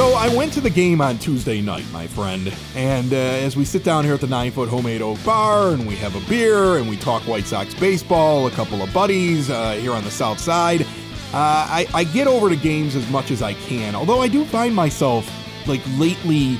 So I went to the game on Tuesday night, my friend, and uh, as we sit down here at the Nine Foot Homemade Oak Bar and we have a beer and we talk White Sox baseball, a couple of buddies uh, here on the South Side, uh, I, I get over to games as much as I can. Although I do find myself like lately,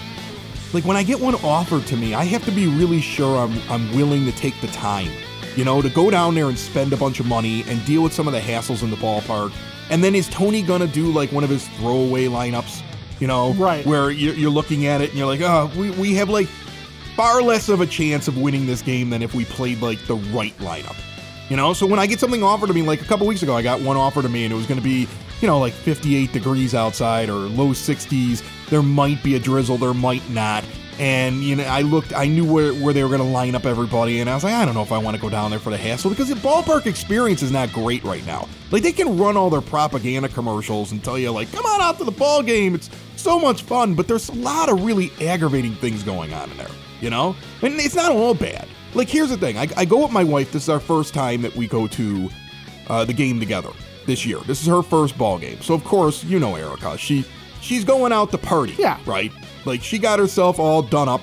like when I get one offered to me, I have to be really sure I'm I'm willing to take the time, you know, to go down there and spend a bunch of money and deal with some of the hassles in the ballpark. And then is Tony gonna do like one of his throwaway lineups? You know, right? Where you're, you're looking at it and you're like, oh, we, we have like far less of a chance of winning this game than if we played like the right lineup, you know. So when I get something offered to me, like a couple weeks ago, I got one offered to me and it was going to be, you know, like 58 degrees outside or low 60s. There might be a drizzle, there might not. And you know, I looked, I knew where, where they were going to line up everybody, and I was like, I don't know if I want to go down there for the hassle because the ballpark experience is not great right now. Like they can run all their propaganda commercials and tell you like, come on out to the ball game, it's so much fun, but there's a lot of really aggravating things going on in there, you know? And it's not all bad. Like here's the thing, I, I go with my wife. This is our first time that we go to uh, the game together this year. This is her first ball game, so of course you know Erica. She she's going out to party. Yeah. Right? Like she got herself all done up.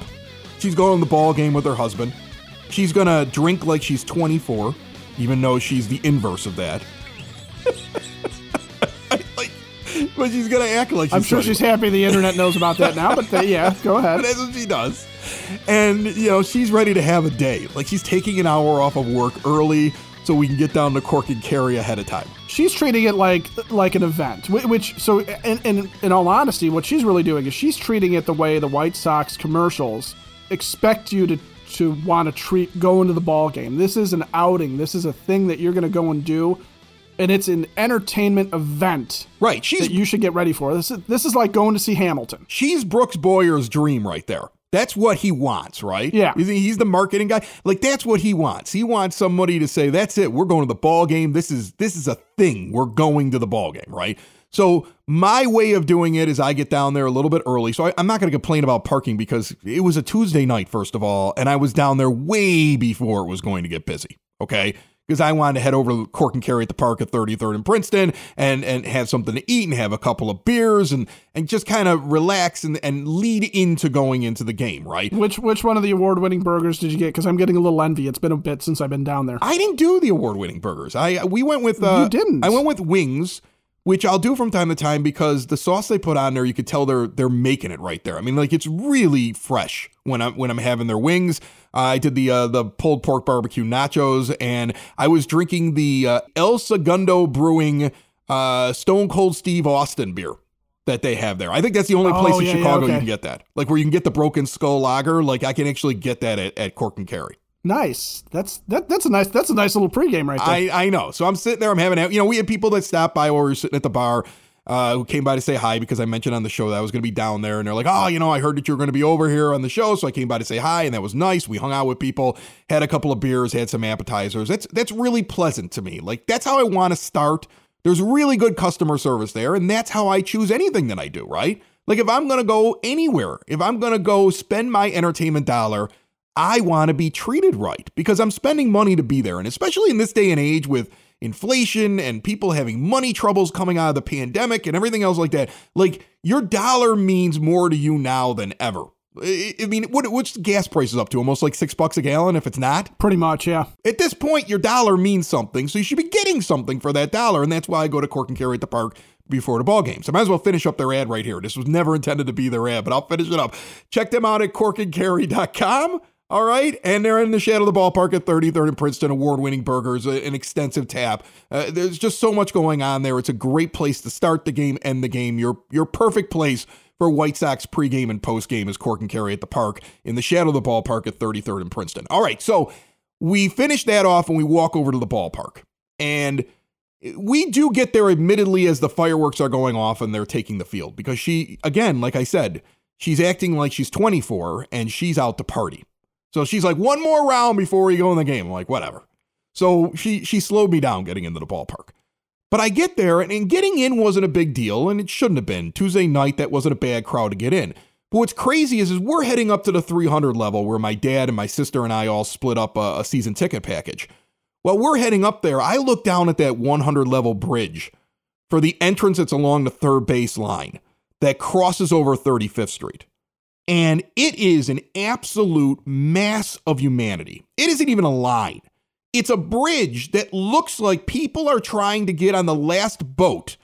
She's going to the ball game with her husband. She's gonna drink like she's 24, even though she's the inverse of that. but she's gonna act like she's I'm sure she's happy the internet knows about that now, but uh, yeah, go ahead. That's what she does. And, you know, she's ready to have a day. Like, she's taking an hour off of work early so we can get down to Cork and Carry ahead of time. She's treating it like like an event, which so in, in in all honesty, what she's really doing is she's treating it the way the White Sox commercials expect you to to want to treat going to the ball game. This is an outing. This is a thing that you're going to go and do, and it's an entertainment event Right. She's that you should get ready for. This is this is like going to see Hamilton. she's Brooks Boyer's dream right there. That's what he wants, right? Yeah. He's, the marketing guy. Like that's what he wants. He wants somebody to say, "That's it. We're going to the ball game. This is this is a thing. We're going to the ball game, right?" So my way of doing it is I get down there a little bit early. So I, I'm not going to complain about parking because it was a Tuesday night, first of all, and I was down there way before it was going to get busy. Okay. Because I wanted to head over to Cork and Carry at the park at 33rd and Princeton and and have something to eat and have a couple of beers and and just kind of relax and, and lead into going into the game, right? Which which one of the award winning burgers did you get? Because I'm getting a little envy. It's been a bit since I've been down there. I didn't do the award-winning burgers. I we went with uh, You didn't. I went with wings, which I'll do from time to time because the sauce they put on there, you could tell they're they're making it right there. I mean, like it's really fresh when I'm when I'm having their wings. I did the uh, the pulled pork barbecue nachos, and I was drinking the uh, El Segundo Brewing uh, Stone Cold Steve Austin beer that they have there. I think that's the only place Oh, in yeah, yeah, Chicago you can get that. Like where you can get the Broken Skull Lager. Like I can actually get that at, at Cork and Carry. Nice. That's that. That's a nice. That's a nice little pregame right there. I, I know. So I'm sitting there, I'm having, you know, we had people that stopped by while we were sitting at the bar uh, who came by to say hi because I mentioned on the show that I was going to be down there. And they're like, oh, you know, I heard that you were going to be over here on the show. So I came by to say hi. And that was nice. We hung out with people, had a couple of beers, had some appetizers. That's, that's really pleasant to me. Like, that's how I want to start. There's really good customer service there. And that's how I choose anything that I do, right? Like, if I'm going to go anywhere, if I'm going to go spend my entertainment dollar, I want to be treated right because I'm spending money to be there. And especially in this day and age with inflation and people having money troubles coming out of the pandemic and everything else like that, like your dollar means more to you now than ever. I mean, what, what's the gas prices up to? Almost like six bucks a gallon if it's not? Pretty much, yeah. At this point, your dollar means something, so you should be getting something for that dollar, and that's why I go to Cork and Carry at the park before the ball game. So I might as well finish up their ad right here. This was never intended to be their ad, but I'll finish it up. Check them out at corkandcarry.com. All right, and they're in the shadow of the ballpark at 33rd and Princeton, award-winning burgers, an extensive tap. Uh, there's just so much going on there. It's a great place to start the game, end the game. Your your perfect place for White Sox pregame and postgame is Cork and Carry at the park in the shadow of the ballpark at 33rd and Princeton. All right, so we finish that off and we walk over to the ballpark. And we do get there admittedly as the fireworks are going off and they're taking the field because she, again, like I said, she's acting like she's 24 and she's out to party. So she's like, one more round before we go in the game. I'm like, whatever. So she she slowed me down getting into the ballpark. But I get there, and, and getting in wasn't a big deal, and it shouldn't have been. Tuesday night, that wasn't a bad crowd to get in. But what's crazy is, is we're heading up to the 300 level where my dad and my sister and I all split up a, a season ticket package. While we're heading up there, I look down at that 100 level bridge for the entrance that's along the third base line that crosses over 35th Street. And it is an absolute mass of humanity. It isn't even a line. It's a bridge that looks like people are trying to get on the last boat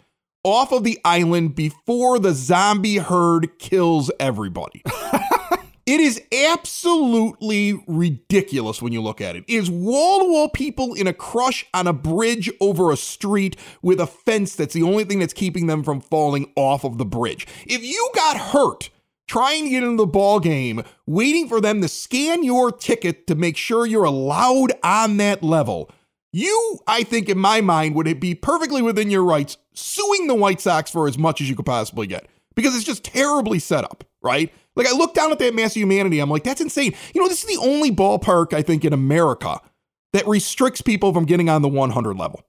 off of the island before the zombie herd kills everybody. it is absolutely ridiculous when you look at it. It is wall to wall people in a crush on a bridge over a street with a fence that's the only thing that's keeping them from falling off of the bridge. If you got hurt, trying to get into the ball game, waiting for them to scan your ticket to make sure you're allowed on that level. You, I think, in my mind, would be perfectly within your rights suing the White Sox for as much as you could possibly get because it's just terribly set up, right? Like, I look down at that mass of humanity, I'm like, that's insane. You know, this is the only ballpark, I think, in America that restricts people from getting on the 100 level.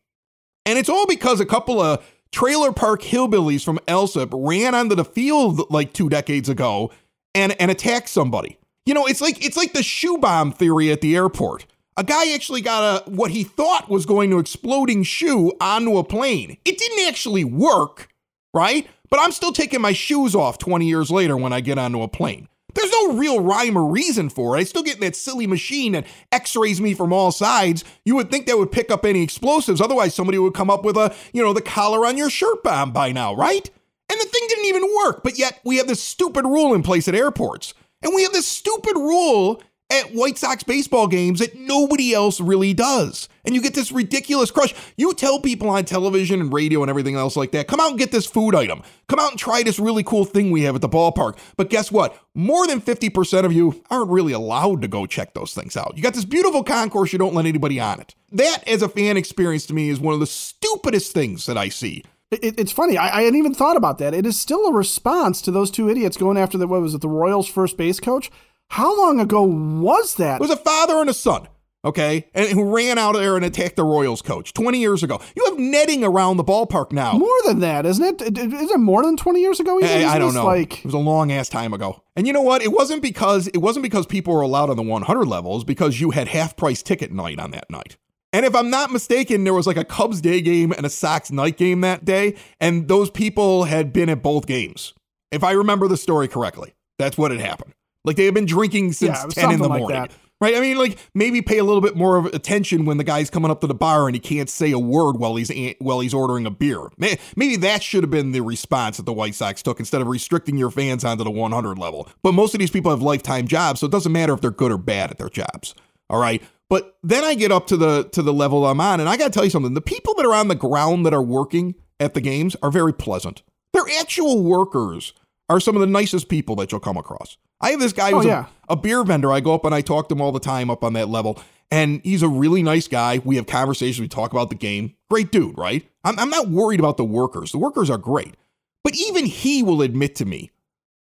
And it's all because a couple of trailer park hillbillies from Alsip ran onto the field like two decades ago and, and attacked somebody. You know, it's like it's like the shoe bomb theory at the airport. A guy actually got a what he thought was going to exploding shoe onto a plane. It didn't actually work, right? But I'm still taking my shoes off 20 years later when I get onto a plane. There's no real rhyme or reason for it. I still get in that silly machine that x-rays me from all sides. You would think that would pick up any explosives. Otherwise, somebody would come up with a, you know, the collar on your shirt bomb by now, right? And the thing didn't even work. But yet we have this stupid rule in place at airports. And we have this stupid rule at White Sox baseball games that nobody else really does. And you get this ridiculous crush. You tell people on television and radio and everything else like that, come out and get this food item. Come out and try this really cool thing we have at the ballpark. But guess what? More than 50% of you aren't really allowed to go check those things out. You got this beautiful concourse, you don't let anybody on it. That, as a fan experience to me, is one of the stupidest things that I see. It's funny. I, I, hadn't even thought about that. It is still a response to those two idiots going after the what was it, the Royals' first base coach. How long ago was that? It was a father and a son, okay, and who ran out there and attacked the Royals coach 20 years ago. You have netting around the ballpark now. More than that, isn't it? Is it more than 20 years ago? Hey, I don't know. Like... It was a long ass time ago. And you know what? It wasn't because it wasn't because people were allowed on the 100 levels because you had half price ticket night on that night. And if I'm not mistaken, there was like a Cubs day game and a Sox night game that day, and those people had been at both games. If I remember the story correctly, that's what had happened. Like they had been drinking since yeah, 10 in the morning. Like right? I mean, like maybe pay a little bit more of attention when the guy's coming up to the bar and he can't say a word while he's while he's ordering a beer. Maybe that should have been the response that the White Sox took instead of restricting your fans onto the 100 level. But most of these people have lifetime jobs, so it doesn't matter if they're good or bad at their jobs. All right. But then I get up to the to the level I'm on, and I got to tell you something: the people that are on the ground that are working at the games are very pleasant. They're actual workers. Are some of the nicest people that you'll come across. I have this guy oh, who's oh, yeah. a, a beer vendor. I go up and I talk to him all the time up on that level. And he's a really nice guy. We have conversations. We talk about the game. Great dude, right? I'm, I'm not worried about the workers. The workers are great. But even he will admit to me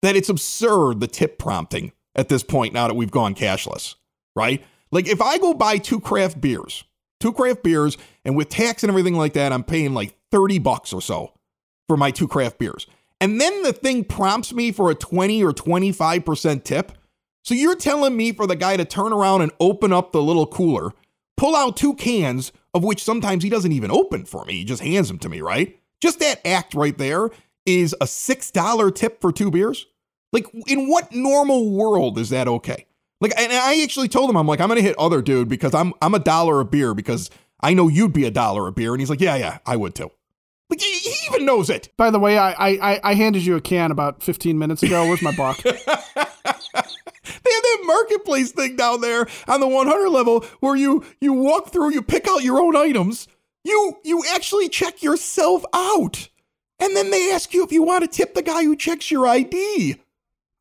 that it's absurd the tip prompting at this point now that we've gone cashless, right? Like if I go buy two craft beers, two craft beers, and with tax and everything like that, I'm paying like 30 bucks or so for my two craft beers. And then the thing prompts me for a 20 or 25% tip. So you're telling me for the guy to turn around and open up the little cooler, pull out two cans, of which sometimes he doesn't even open for me, he just hands them to me, right? Just that act right there is a $6 tip for two beers? Like, in what normal world is that okay? Like, and I actually told him, I'm like, I'm gonna hit other dude because I'm I'm a dollar a beer because I know you'd be a dollar a beer. And he's like, Yeah, yeah, I would too. Like he even knows it. By the way, I I, I handed you a can about 15 minutes ago. Where's my buck? they have that marketplace thing down there on the 100 level where you you walk through, you pick out your own items, you you actually check yourself out, and then they ask you if you want to tip the guy who checks your ID.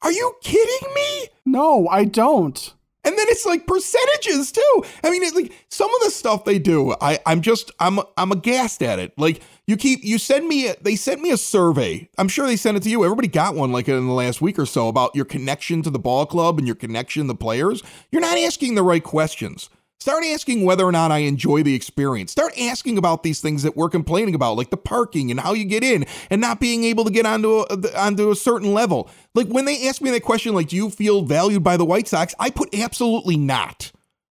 Are you kidding me? No, I don't. And then it's like percentages too. I mean, it, like some of the stuff they do, I, I'm just, I'm, I'm aghast at it. Like you keep, you send me, a, they sent me a survey. I'm sure they sent it to you. Everybody got one like in the last week or so about your connection to the ball club and your connection to the players. You're not asking the right questions. Start asking whether or not I enjoy the experience. Start asking about these things that we're complaining about, like the parking and how you get in and not being able to get onto a, onto a certain level. Like when they ask me that question, like, do you feel valued by the White Sox? I put absolutely not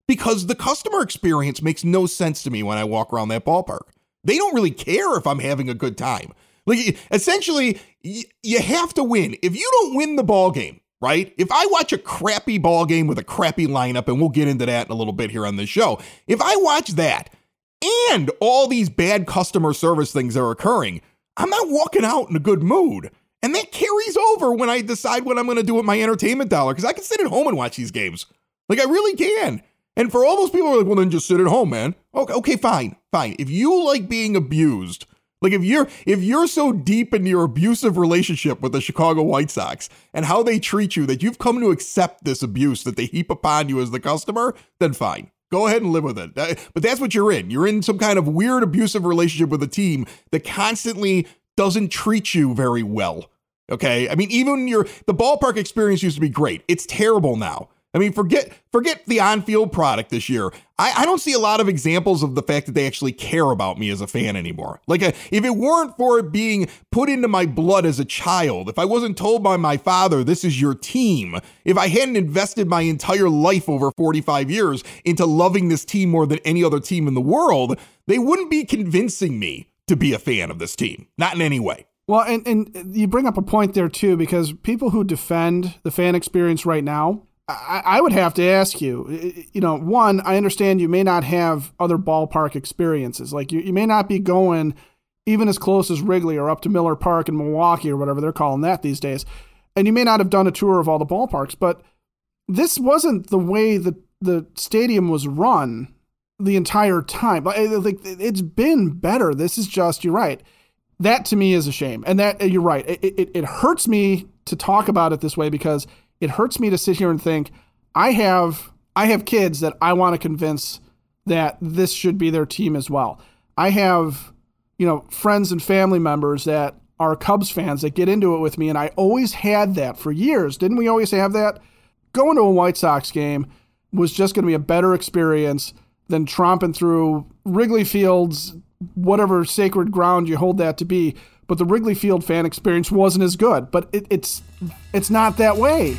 because the customer experience makes no sense to me when I walk around that ballpark. They don't really care if I'm having a good time. Like essentially, you have to win. If you don't win the ball game, right? If I watch a crappy ball game with a crappy lineup, and we'll get into that in a little bit here on this show, if I watch that and all these bad customer service things are occurring, I'm not walking out in a good mood. And that carries over when I decide what I'm going to do with my entertainment dollar because I can sit at home and watch these games. Like, I really can. And for all those people who are like, well, then just sit at home, man. Okay, okay, fine, fine. If you like being abused, like if you're if you're so deep in your abusive relationship with the Chicago White Sox and how they treat you that you've come to accept this abuse that they heap upon you as the customer, then fine. Go ahead and live with it. But that's what you're in. You're in some kind of weird abusive relationship with a team that constantly doesn't treat you very well. Okay? I mean, even your the ballpark experience used to be great. It's terrible now. I mean, forget forget the on-field product this year. I, I, don't see a lot of examples of the fact that they actually care about me as a fan anymore. Like, a, uh, if it weren't for it being put into my blood as a child, if I wasn't told by my father, this is your team, if I hadn't invested my entire life over 45 years into loving this team more than any other team in the world, they wouldn't be convincing me to be a fan of this team. Not in any way. Well, and, and you bring up a point there, too, because people who defend the fan experience right now, I, would have to ask you, you know, one, I understand you may not have other ballpark experiences. Like you, you may not be going even as close as Wrigley or up to Miller Park in Milwaukee or whatever they're calling that these days. And you may not have done a tour of all the ballparks, but this wasn't the way that the stadium was run the entire time. Eh, like it's been better. This is just you're right. That to me is a shame, and that eh, you're right. It, it, it hurts me to talk about it this way because it hurts me to sit here and think I have I have kids that I want to convince that this should be their team as well. I have, you know, friends and family members that are Cubs fans that get into it with me, and I always had that for years. Didn't we always have that? Going to a White Sox game was just going to be a better experience than tromping through Wrigley Field's whatever sacred ground you hold that to be but the Wrigley Field fan experience wasn't as good. But it, it's it's not that way.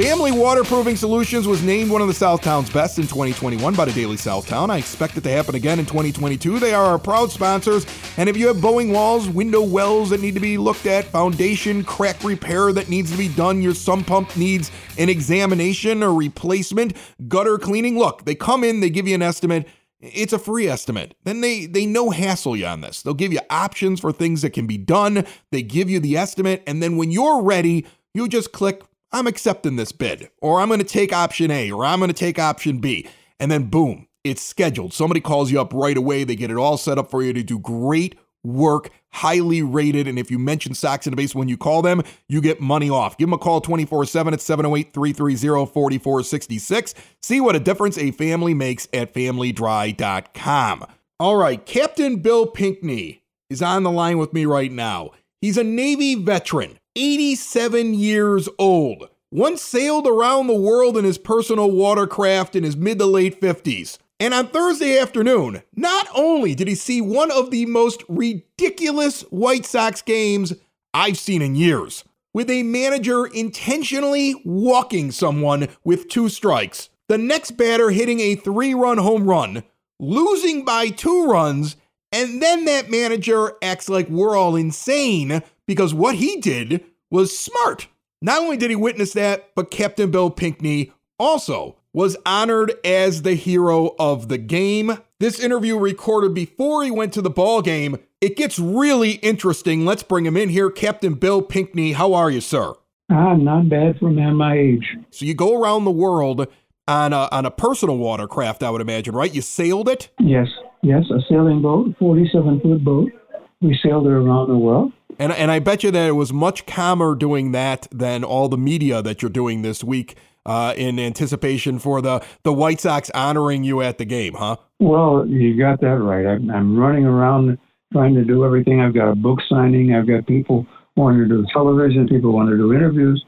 Family Waterproofing Solutions was named one of the Southtown's best in 2021 by the Daily Southtown. I expect it to happen again in 2022. They are our proud sponsors. And if you have bowing walls, window wells that need to be looked at, foundation crack repair that needs to be done, your sump pump needs an examination or replacement, gutter cleaning, look, they come in, they give you an estimate. It's a free estimate. Then they they no hassle you on this. They'll give you options for things that can be done. They give you the estimate, and then when you're ready, you just click I'm accepting this bid, or I'm going to take option A, or I'm going to take option B. And then boom, it's scheduled. Somebody calls you up right away. They get it all set up for you to do great work, highly rated. And if you mention Sox in the Base when you call them, you get money off. Give them a call 24 7 at 708 330 4466. See what a difference a family makes at familydry.com. All right, Captain Bill Pinkney is on the line with me right now. He's a Navy veteran. 87 years old. Once sailed around the world in his personal watercraft in his mid to late 50s. And on Thursday afternoon, not only did he see one of the most ridiculous White Sox games I've seen in years, with a manager intentionally walking someone with two strikes, the next batter hitting a three run home run, losing by two runs, and then that manager acts like we're all insane because what he did was smart. Not only did he witness that, but Captain Bill Pinkney also was honored as the hero of the game. This interview recorded before he went to the ball game. It gets really interesting. Let's bring him in here. Captain Bill Pinkney, how are you, sir? Ah, not bad for a man my age. So you go around the world on a on a personal watercraft, I would imagine, right? You sailed it. Yes, yes, a sailing boat, forty-seven foot boat. We sailed it around the world. And and I bet you that it was much calmer doing that than all the media that you're doing this week uh, in anticipation for the the White Sox honoring you at the game, huh? Well, you got that right. I'm, I'm running around trying to do everything. I've got a book signing. I've got people wanting to do television. People want to do interviews,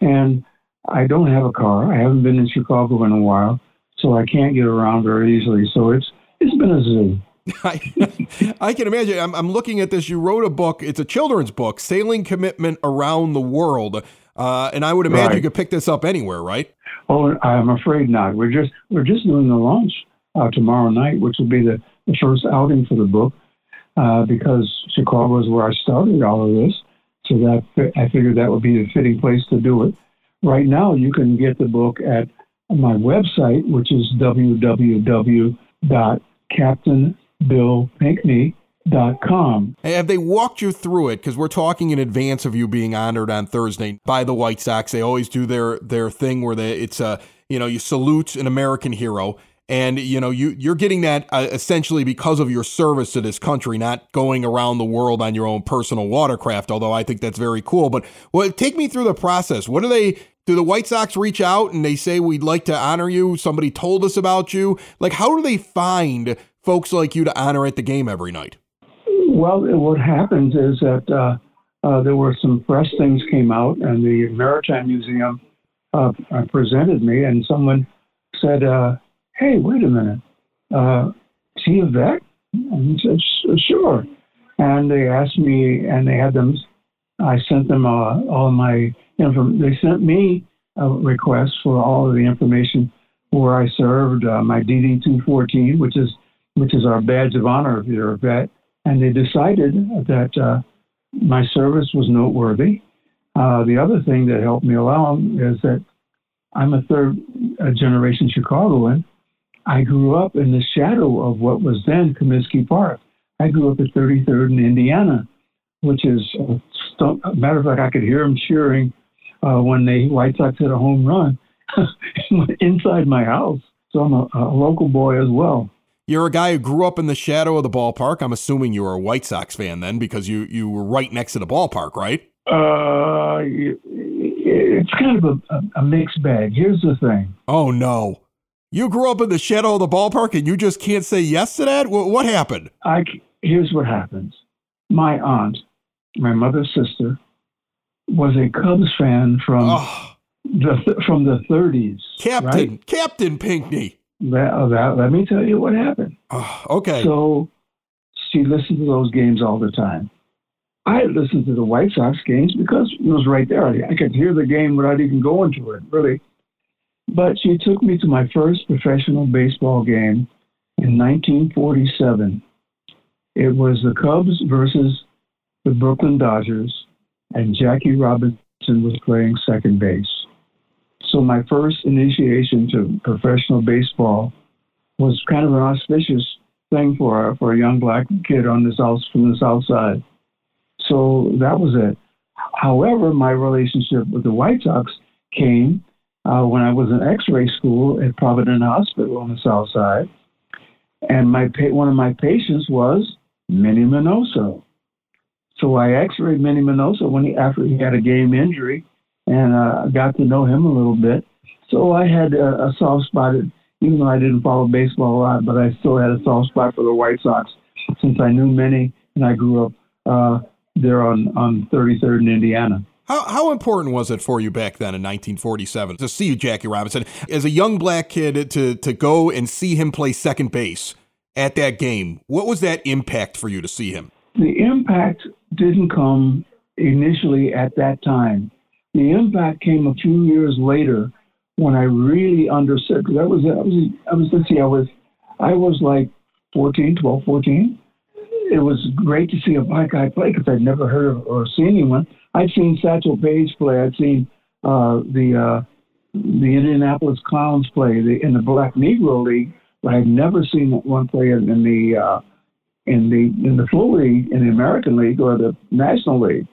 and I don't have a car. I haven't been in Chicago in a while, so I can't get around very easily. So it's it's been a zoo. I, I can imagine. I'm, I'm looking at this. You wrote a book. It's a children's book, Sailing Commitment Around the World. Uh, and I would imagine right. you could pick this up anywhere, right? Oh, I'm afraid not. We're just we're just doing the launch uh, tomorrow night, which will be the, the first outing for the book, uh, because Chicago is where I started all of this. So that I figured that would be the fitting place to do it. Right now, you can get the book at my website, which is www.captainbillpinkney.com Com. Have they walked you through it? Because we're talking in advance of you being honored on Thursday by the White Sox. They always do their their thing where they it's a you know you salute an American hero, and you know you you're getting that uh, essentially because of your service to this country, not going around the world on your own personal watercraft. Although I think that's very cool. But well, take me through the process. What do they? Do the White Sox reach out and they say we'd like to honor you? Somebody told us about you. Like, how do they find folks like you to honor at the game every night? Well, what happens is that uh, uh, there were some fresh things came out, and the Maritime Museum uh, uh presented me, and someone said, uh, "Hey, wait a minute, uh, he a vet?" And he said, "Sure." And they asked me, and they had them. I sent them all my information. They sent me a request for all of the information where I served, my DD 214, which is which is our badge of honor if you're a vet and they decided that uh, my service was noteworthy. Uh, the other thing that helped me along is that I'm a third generation Chicagoan. I grew up in the shadow of what was then Comiskey Park. I grew up at 33rd in Indiana, which is a, st- a matter of fact, I could hear them cheering uh, when the White Sox hit a home run inside my house. So I'm a, a local boy as well. You're a guy who grew up in the shadow of the ballpark. I'm assuming you were a White Sox fan then because you, you were right next to the ballpark, right? Uh, it's kind of a, a mixed bag. Here's the thing. Oh, no. You grew up in the shadow of the ballpark and you just can't say yes to that? What, what happened? I, here's what happens. My aunt, my mother's sister, was a Cubs fan from oh. the from the 30s. Captain, right? Captain Pinkney. That, uh, that, let me tell you what happened. Oh, okay. So she listened to those games all the time. I listened to the White Sox games because it was right there. I could hear the game without even going to it, really. But she took me to my first professional baseball game in 1947. It was the Cubs versus the Brooklyn Dodgers, and Jackie Robinson was playing second base. So my first initiation to professional baseball was kind of an auspicious thing for a, for a young black kid on the south from the south side. So that was it. However, my relationship with the White Sox came uh, when I was in X-ray school at Providence Hospital on the south side, and my one of my patients was Minnie Minoso. So I X-rayed Minnie Minoso when he after he had a game injury and uh, got to know him a little bit. So I had a, a soft spot, even though I didn't follow baseball a lot, but I still had a soft spot for the White Sox since I knew Minnie and I grew up uh, there on, on 33rd in Indiana. How, how important was it for you back then in 1947 to see Jackie Robinson as a young black kid to, to go and see him play second base at that game? What was that impact for you to see him? The impact didn't come initially at that time. The impact came a few years later when I really understood. Because I was, I was, I was, let's see, I was, I was like 14, 12, 14. It was great to see a black guy play because I'd never heard of or seen anyone. I'd seen Satchel Paige play. I'd seen uh, the uh, the Indianapolis Clowns play the, in the Black Negro League, but I'd never seen one play in, in the uh, in the in the Flu League, in the American League, or the National League.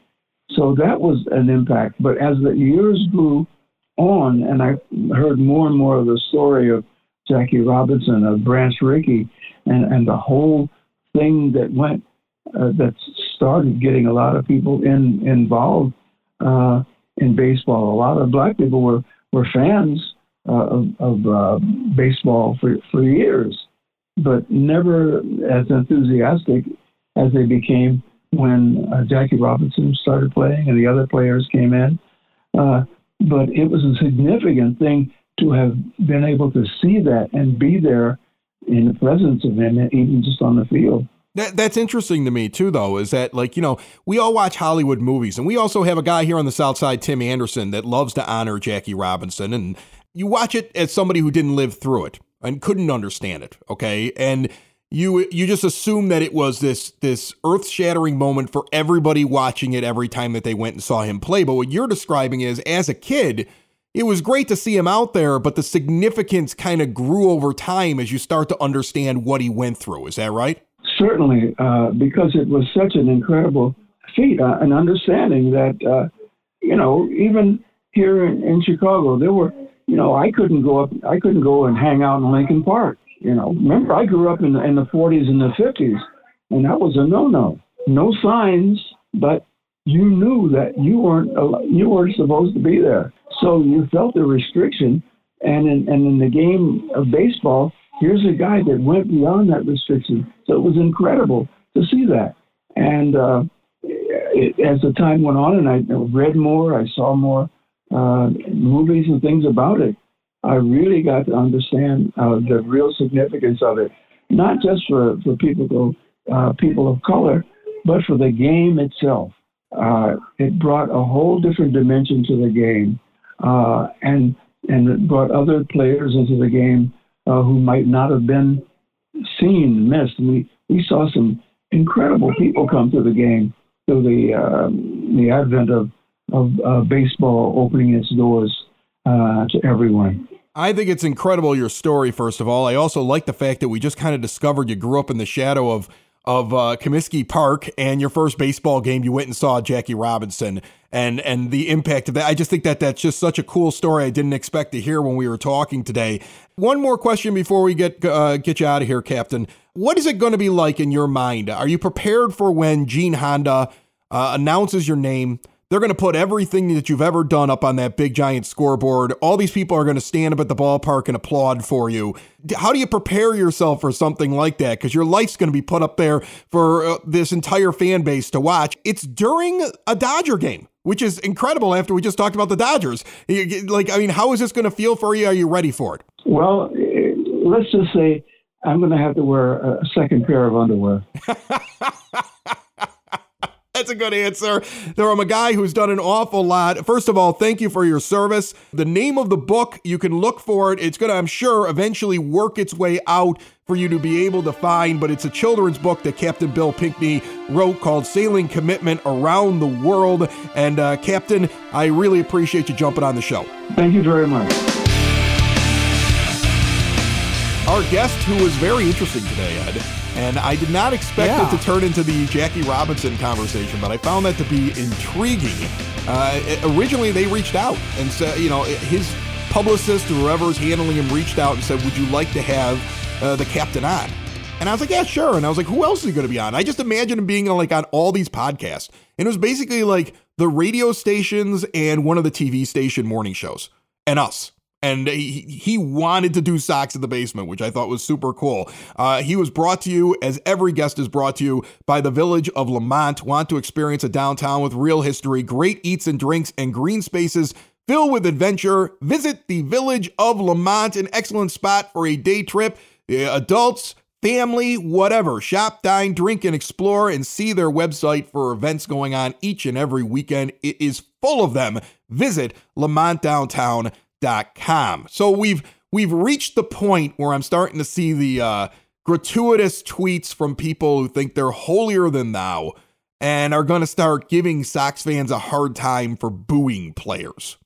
So that was an impact. But as the years grew on, and I heard more and more of the story of Jackie Robinson, of Branch Rickey, and, and the whole thing that went uh, that started getting a lot of people in involved uh, in baseball. A lot of black people were were fans uh, of, of uh, baseball for for years, but never as enthusiastic as they became when uh, Jackie Robinson started playing and the other players came in. Uh, but it was a significant thing to have been able to see that and be there in the presence of him, even just on the field. That, that's interesting to me too, though, is that like you know we all watch Hollywood movies, and we also have a guy here on the South Side, Tim Anderson, that loves to honor Jackie Robinson, and you watch it as somebody who didn't live through it and couldn't understand it, okay, and you you just assume that it was this this earth shattering moment for everybody watching it every time that they went and saw him play. But what you're describing is, as a kid, it was great to see him out there, but the significance kind of grew over time as you start to understand what he went through. Is that right? Certainly, uh, because it was such an incredible feat, uh, an understanding that, uh, you know, even here in, in, Chicago, there were, you know, I couldn't go up, I couldn't go and hang out in Lincoln Park. You know, remember, I grew up in the, in the 40s and the 50s, and that was a no-no. No signs, but you knew that you weren't you weren't supposed to be there. So you felt the restriction, and in, and in the game of baseball, here's a guy that went beyond that restriction. So it was incredible to see that. And uh, it, as the time went on, and I read more, I saw more uh, movies and things about it. I really got to understand uh, the real significance of it, not just for for people uh, people of color, but for the game itself. Uh, it brought a whole different dimension to the game uh, and and it brought other players into the game uh, who might not have been seen, missed. We we saw some incredible people come to the game through the uh, the advent of of baseball opening its doors uh, to everyone. I think it's incredible your story. First of all, I also like the fact that we just kind of discovered you grew up in the shadow of of uh, Comiskey Park and your first baseball game, you went and saw Jackie Robinson and and the impact of that. I just think that that's just such a cool story. I didn't expect to hear when we were talking today. One more question before we get uh, get you out of here, Captain. What is it going to be like in your mind? Are you prepared for when Gene Honda uh, announces your name? They're going to put everything that you've ever done up on that big giant scoreboard. All these people are going to stand up at the ballpark and applaud for you. How do you prepare yourself for something like that? Because your life's going to be put up there for uh, this entire fan base to watch. It's during a Dodger game, which is incredible after we just talked about the Dodgers. Like, I mean, how is this going to feel for you? Are you ready for it? Well, eh, let's just say I'm going to have to wear a second pair of underwear. That's a good answer. There I'm a guy who's done an awful lot. First of all, thank you for your service. The name of the book, you can look for it. It's going to, I'm sure, eventually work its way out for you to be able to find, but it's a children's book that Captain Bill Pinkney wrote called Sailing Commitment Around the World. And, uh, Captain, I really appreciate you jumping on the show. Thank you very much. Our guest, who was very interesting today, Ed and I did not expect yeah. it to turn into the Jackie Robinson conversation, but I found that to be intriguing. Uh, originally, they reached out and said, you know, his publicist or whoever's handling him reached out and said, Would you like to have uh, the captain on? And I was like, Yeah, sure. And I was like, Who else is he going to be on? I just imagined him being like on all these podcasts. And it was basically like the radio stations and one of the TV station morning shows and us and he, he wanted to do Sox in the basement, which I thought was super cool. Uh, he was brought to you, as every guest is brought to you, by the Village of Lemont. Want to experience a downtown with real history, great eats and drinks, and green spaces filled with adventure? Visit the Village of Lemont, an excellent spot for a day trip. Uh, adults, family, whatever. Shop, dine, drink, and explore, and see their website for events going on each and every weekend. It is full of them. Visit Lemont Downtown com. So we've we've reached the point where I'm starting to see the uh, gratuitous tweets from people who think they're holier than thou and are going to start giving Sox fans a hard time for booing players.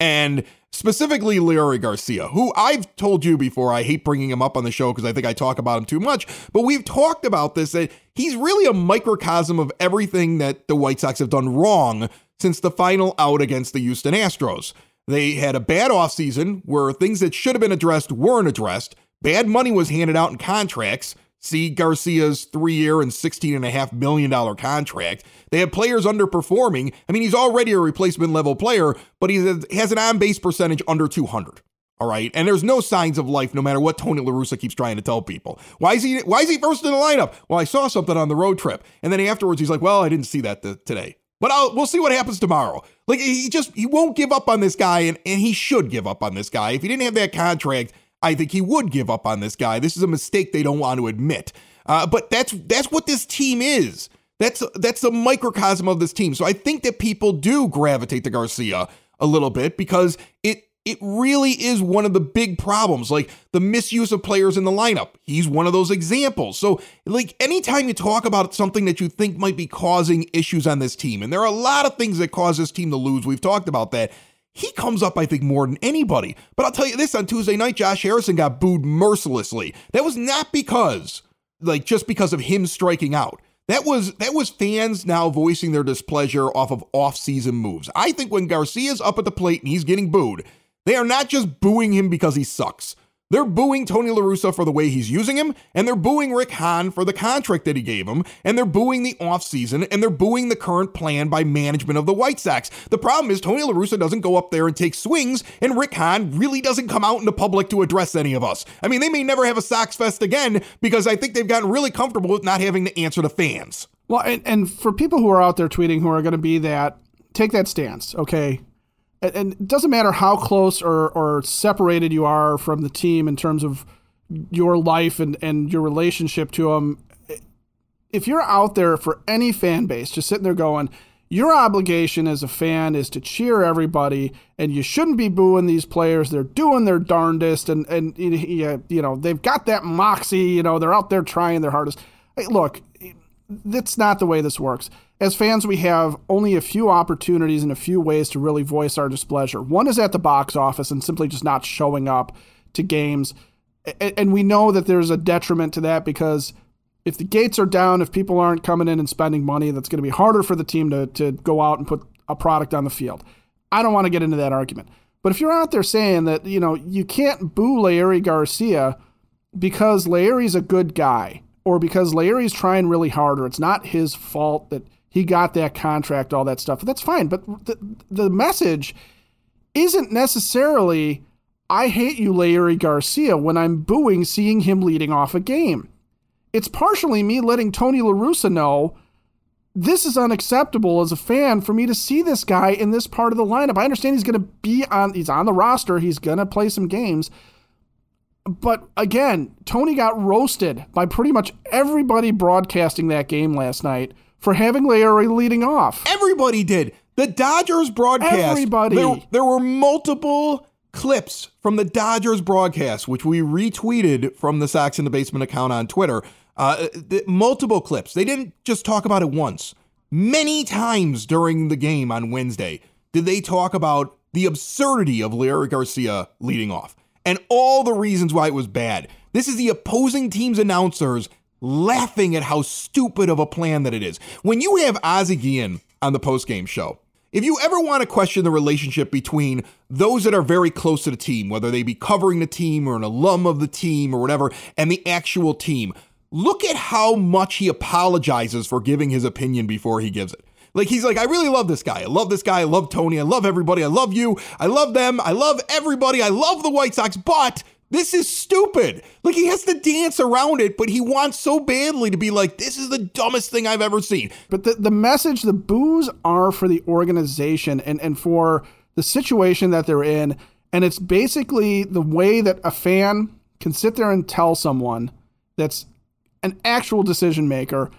And specifically Leury Garcia, who I've told you before, I hate bringing him up on the show because I think I talk about him too much, but we've talked about this that he's really a microcosm of everything that the White Sox have done wrong since the final out against the Houston Astros. They had a bad offseason where things that should have been addressed weren't addressed. Bad money was handed out in contracts. See Garcia's three year and $16.5 million contract. They have players underperforming. I mean, he's already a replacement level player, but he has an on base percentage under 200. All right. And there's no signs of life no matter what Tony LaRussa keeps trying to tell people. Why is he why is he first in the lineup? Well, I saw something on the road trip. And then afterwards he's like, "Well, I didn't see that th- today." But I'll, we'll see what happens tomorrow. Like he just he won't give up on this guy and and he should give up on this guy. If he didn't have that contract, I think he would give up on this guy. This is a mistake they don't want to admit. Uh, but that's that's what this team is. That's that's the microcosm of this team. So I think that people do gravitate to Garcia a little bit because it it really is one of the big problems, like the misuse of players in the lineup. He's one of those examples. So, like, anytime you talk about something that you think might be causing issues on this team, and there are a lot of things that cause this team to lose, we've talked about that. He comes up, I think, more than anybody. But I'll tell you this on Tuesday night, Josh Harrison got booed mercilessly. That was not because, like, just because of him striking out. That was that was fans now voicing their displeasure off of off-season moves. I think when Garcia's up at the plate and he's getting booed, they are not just booing him because he sucks. They're booing Tony LaRussa for the way he's using him, and they're booing Rick Hahn for the contract that he gave him, and they're booing the offseason, and they're booing the current plan by management of the White Sox. The problem is Tony LaRussa doesn't go up there and take swings, and Rick Hahn really doesn't come out in the public to address any of us. I mean, they may never have a Sox Fest again because I think they've gotten really comfortable with not having to answer to fans. Well, and, and for people who are out there tweeting who are going to be that, take that stance, okay? And it doesn't matter how close or, or separated you are from the team in terms of your life and, and your relationship to them. If you're out there for any fan base, just sitting there going, your obligation as a fan is to cheer everybody, and you shouldn't be booing these players. They're doing their darndest, and and you know they've got that moxie. You know they're out there trying their hardest. Hey, look, that's not the way this works as fans, we have only a few opportunities and a few ways to really voice our displeasure. One is at the box office and simply just not showing up to games. And we know that there's a detriment to that because if the gates are down, if people aren't coming in and spending money, that's going to be harder for the team to, to go out and put a product on the field. I don't want to get into that argument. But if you're out there saying that, you know, you can't boo Larry Garcia because Larry's a good guy or because Larry's trying really hard or it's not his fault that – he got that contract, all that stuff. That's fine. But the, the message isn't necessarily, I hate you, Leury Garcia, when I'm booing seeing him leading off a game. It's partially me letting Tony LaRussa know this is unacceptable as a fan for me to see this guy in this part of the lineup. I understand he's going to be on, he's on the roster, he's going to play some games. But again, Tony got roasted by pretty much everybody broadcasting that game last night for having Leury leading off. Everybody did. The Dodgers broadcast. Everybody. There, there were multiple clips from the Dodgers broadcast, which we retweeted from the Sox in the Basement account on Twitter. Uh, the, multiple clips. They didn't just talk about it once. Many times during the game on Wednesday did they talk about the absurdity of Leury Garcia leading off and all the reasons why it was bad. This is the opposing team's announcers laughing at how stupid of a plan that it is. When you have Ozzie Guillen on the postgame show, if you ever want to question the relationship between those that are very close to the team, whether they be covering the team or an alum of the team or whatever, and the actual team, look at how much he apologizes for giving his opinion before he gives it. Like he's like, I really love this guy. I love this guy. I love Tony. I love everybody. I love you. I love them. I love everybody. I love the White Sox, but this is stupid. Like he has to dance around it, but he wants so badly to be like, this is the dumbest thing I've ever seen. But the, the message, the boos are for the organization and, and for the situation that they're in. And it's basically the way that a fan can sit there and tell someone that's an actual decision maker,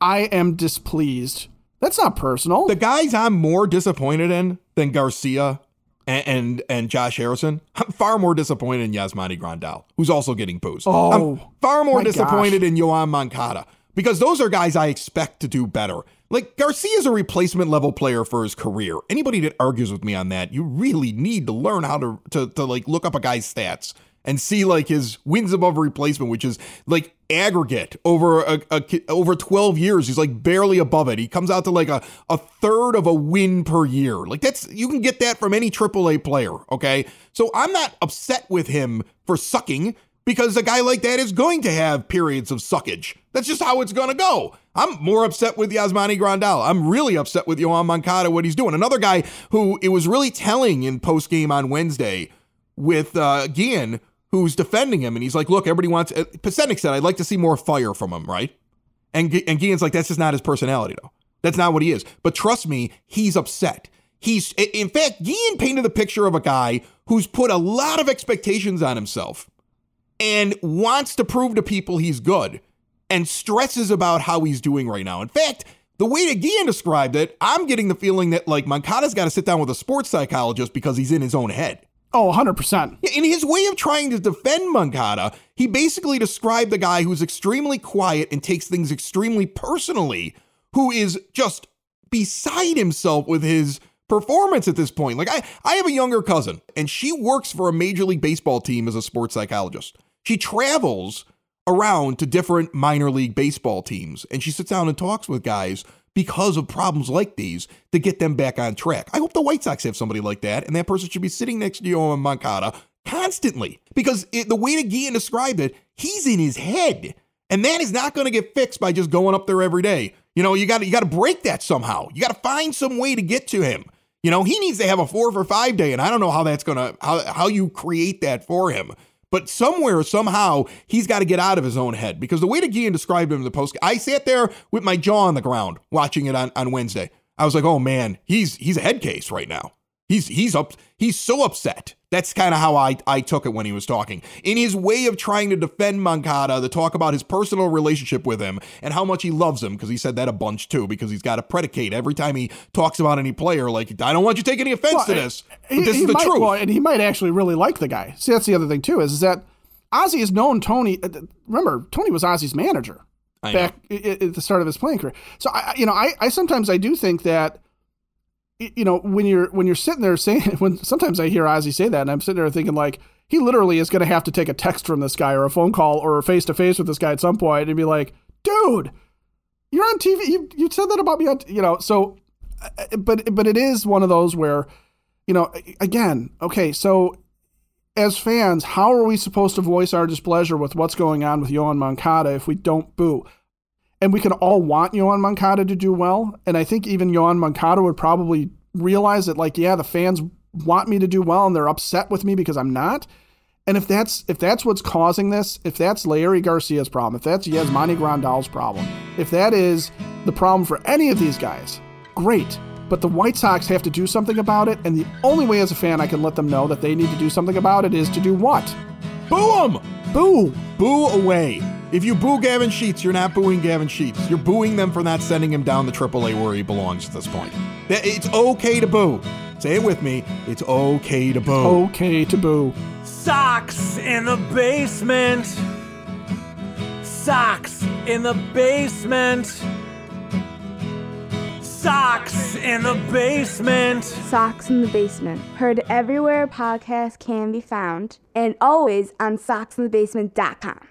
I am displeased. That's not personal. The guys I'm more disappointed in than Garcia and, and, and Josh Harrison, I'm far more disappointed in Yasmani Grandal, who's also getting boos. Oh, I'm far more disappointed gosh. in Yoan Moncada because those are guys I expect to do better. Like Garcia's a replacement level player for his career. Anybody that argues with me on that, you really need to learn how to to, to like look up a guy's stats and see like his wins above replacement, which is like aggregate over a, a, over 12 years. He's like barely above it. He comes out to like a, a third of a win per year. Like that's you can get that from any AAA player okay? So i'm not upset with him for sucking because a guy like that is going to have periods of suckage. That's just how it's going to go. I'm more upset with Yasmani Grandal. I'm really upset with Yoan Moncada what he's doing. Another guy who it was really telling in post game on wednesday with uh Gian who's defending him, and he's like, "Look, everybody wants." Uh, Pesenik said, "I'd like to see more fire from him," right? And and Gian's like, "That's just not his personality, though. That's not what he is." But trust me, he's upset. He's in fact, Gian painted the picture of a guy who's put a lot of expectations on himself and wants to prove to people he's good and stresses about how he's doing right now. In fact, the way that Gian described it, I'm getting the feeling that like Moncada's got to sit down with a sports psychologist because he's in his own head. Oh, 100%. In his way of trying to defend Moncada, he basically described the guy who's extremely quiet and takes things extremely personally, who is just beside himself with his performance at this point. Like I I have a younger cousin and she works for a major league baseball team as a sports psychologist. She travels around to different minor league baseball teams and she sits down and talks with guys because of problems like these to get them back on track. I hope the White Sox have somebody like that, and that person should be sitting next to Yoan Moncada constantly because it, the way that Guillén described it, he's in his head, and that is not going to get fixed by just going up there every day. You know, you got you got to break that somehow. You got to find some way to get to him. You know, he needs to have a four for five day, and I don't know how that's gonna how how you create that for him. But somewhere, somehow, he's got to get out of his own head because the way that Guillén described him in the post, I sat there with my jaw on the ground watching it on, on Wednesday. I was like, oh man, he's he's a head case right now. He's he's up he's so upset. That's kind of how I, I took it when he was talking. In his way of trying to defend Moncada, to talk about his personal relationship with him and how much he loves him, because he said that a bunch too, because he's got to predicate every time he talks about any player, like, I don't want you to take any offense well, to this. But this is the might, truth. Well, and he might actually really like the guy. See, that's the other thing too, is, is that Ozzie has known Tony. Uh, remember, Tony was Ozzie's manager back at the start of his playing career. So I, you know, I, I sometimes I do think that you know, when you're when you're sitting there saying when sometimes I hear Ozzie say that, and I'm sitting there thinking like he literally is going to have to take a text from this guy or a phone call or face to face with this guy at some point and be like, dude, you're on TV. You you said that about me on, you know. So, uh, but but it is one of those where, you know, again, okay, so. As fans, how are we supposed to voice our displeasure with what's going on with Yoan Moncada if we don't boo? And we can all want Yoan Moncada to do well. And I think even Yoan Moncada would probably realize that, like, yeah, the fans want me to do well, and they're upset with me because I'm not. And if that's if that's what's causing this, if that's Leury Garcia's problem, if that's Yasmani Grandal's problem, if that is the problem for any of these guys, great. But the White Sox have to do something about it, and the only way as a fan I can let them know that they need to do something about it is to do what? Boo them! Boo! Boo away. If you boo Gavin Sheets, you're not booing Gavin Sheets. You're booing them for not sending him down the AAA where he belongs at this point. It's okay to boo. Say it with me. It's okay to boo. Okay to boo. Sox in the basement. Sox in the basement. Sox in the basement. Sox in the basement. Heard everywhere podcasts can be found, and always on soxinthebasement.com.